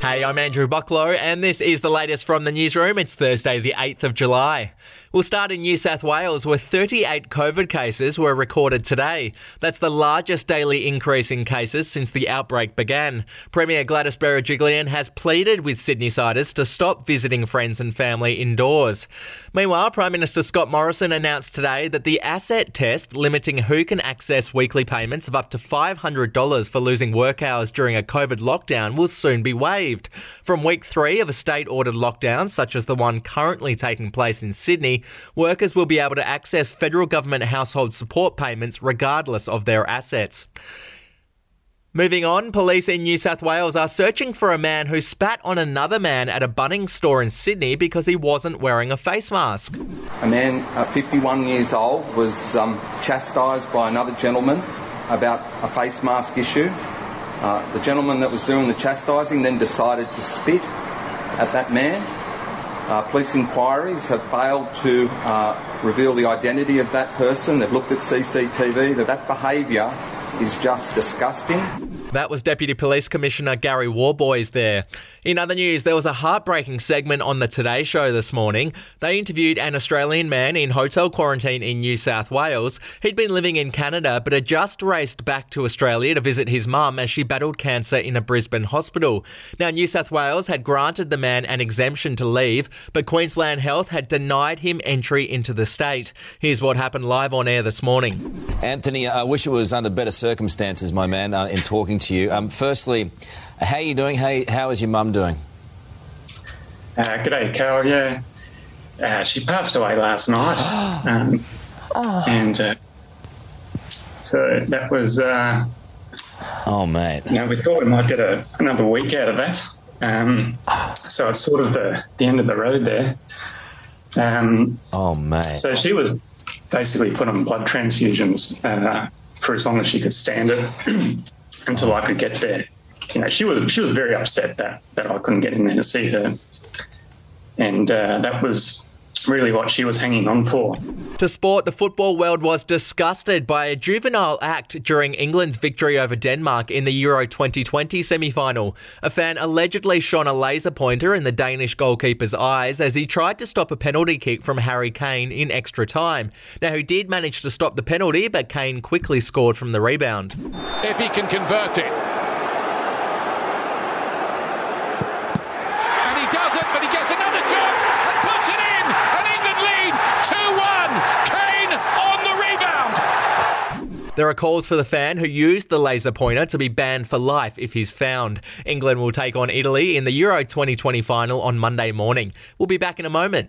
Hey, I'm Andrew Bucklow, and this is the latest from the newsroom. It's Thursday, the 8th of July. We'll start in New South Wales, where 38 COVID cases were recorded today. That's the largest daily increase in cases since the outbreak began. Premier Gladys Berejiklian has pleaded with Sydney-siders to stop visiting friends and family indoors. Meanwhile, Prime Minister Scott Morrison announced today that the asset test limiting who can access weekly payments of up to $500 for losing work hours during a COVID lockdown will soon be waived. From week three of a state ordered lockdown, such as the one currently taking place in Sydney, workers will be able to access federal government household support payments regardless of their assets. Moving on, police in New South Wales are searching for a man who spat on another man at a Bunnings store in Sydney because he wasn't wearing a face mask. A man, uh, 51 years old, was um, chastised by another gentleman about a face mask issue. Uh, the gentleman that was doing the chastising then decided to spit at that man. Uh, police inquiries have failed to uh, reveal the identity of that person. They've looked at CCTV. That, that behaviour is just disgusting. That was Deputy Police Commissioner Gary Worboys there. In other news, there was a heartbreaking segment on the Today Show this morning. They interviewed an Australian man in hotel quarantine in New South Wales. He'd been living in Canada but had just raced back to Australia to visit his mum as she battled cancer in a Brisbane hospital. Now, New South Wales had granted the man an exemption to leave, but Queensland Health had denied him entry into the state. Here's what happened live on air this morning. Anthony, I wish it was under better circumstances, my man, uh, in talking to you. Um, firstly, how are you doing? How, how is your mum doing? Uh, g'day, Karl. Yeah, uh, she passed away last night, um, Oh. and uh, so that was. Uh, Oh, mate. you know, we thought we might get a, another week out of that. Um, so it's sort of the, the end of the road there. Um, Oh, mate. so she was basically put on blood transfusions uh, for as long as she could stand it until I could get there. You know, she was she was very upset that that I couldn't get in there to see her, and uh, that was really what she was hanging on for. To sport, the football world was disgusted by a juvenile act during England's victory over Denmark in the Euro 2020 semi final. A fan allegedly shone a laser pointer in the Danish goalkeeper's eyes as he tried to stop a penalty kick from Harry Kane in extra time. Now, he did manage to stop the penalty, but Kane quickly scored from the rebound. if he can convert it. And he doesn't, but he gets another chance and puts it in. And England lead 2 1. Kane on the rebound. There are calls for the fan who used the laser pointer to be banned for life if he's found. England will take on Italy in the Euro 2020 final on Monday morning. We'll be back in a moment.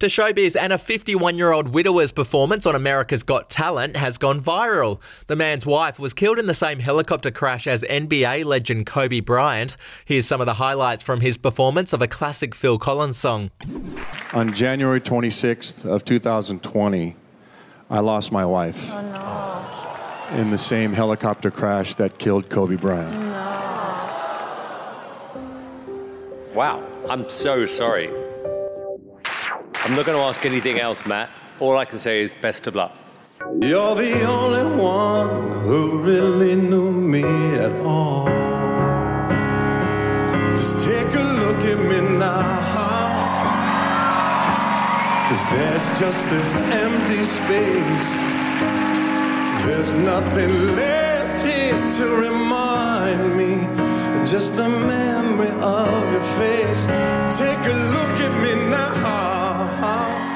To showbiz, and a 51 year old widower's performance on America's Got Talent has gone viral. The man's wife was killed in the same helicopter crash as NBA legend Kobe Bryant. Here's some of the highlights from his performance of a classic Phil Collins song. On January 26th of 2020, I lost my wife oh, in the same helicopter crash that killed Kobe Bryant. Wow, I'm so sorry. I'm not going to ask anything else, Matt. All I can say is best of luck. You're the only one who really knew me at all. Just take a look at me now. Cause there's just this empty space. There's nothing left here to remind me. Just a memory of your face. Take a look at me now.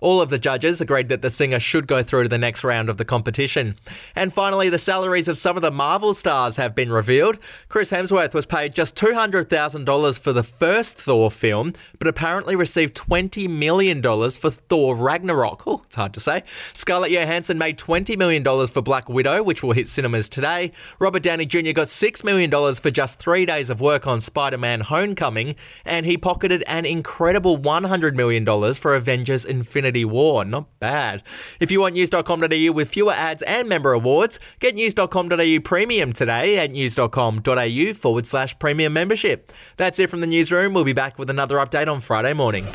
All of the judges agreed that the singer should go through to the next round of the competition. And finally, the salaries of some of the Marvel stars have been revealed. Chris Hemsworth was paid just $200,000 for the first Thor film, but apparently received $20 million for Thor Ragnarok. Oh, it's hard to say. Scarlett Johansson made $20 million for Black Widow, which will hit cinemas today. Robert Downey Jr. got $6 million for just three days of work on Spider Man Homecoming, and he pocketed an incredible $100 million for Avengers Infinity War. Not bad. If you want news.com.au with fewer ads and member awards, get news.com.au premium today at news.com.au forward slash premium membership. That's it from the newsroom. We'll be back with another update on Friday morning.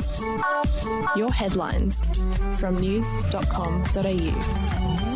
Your headlines from news.com.au.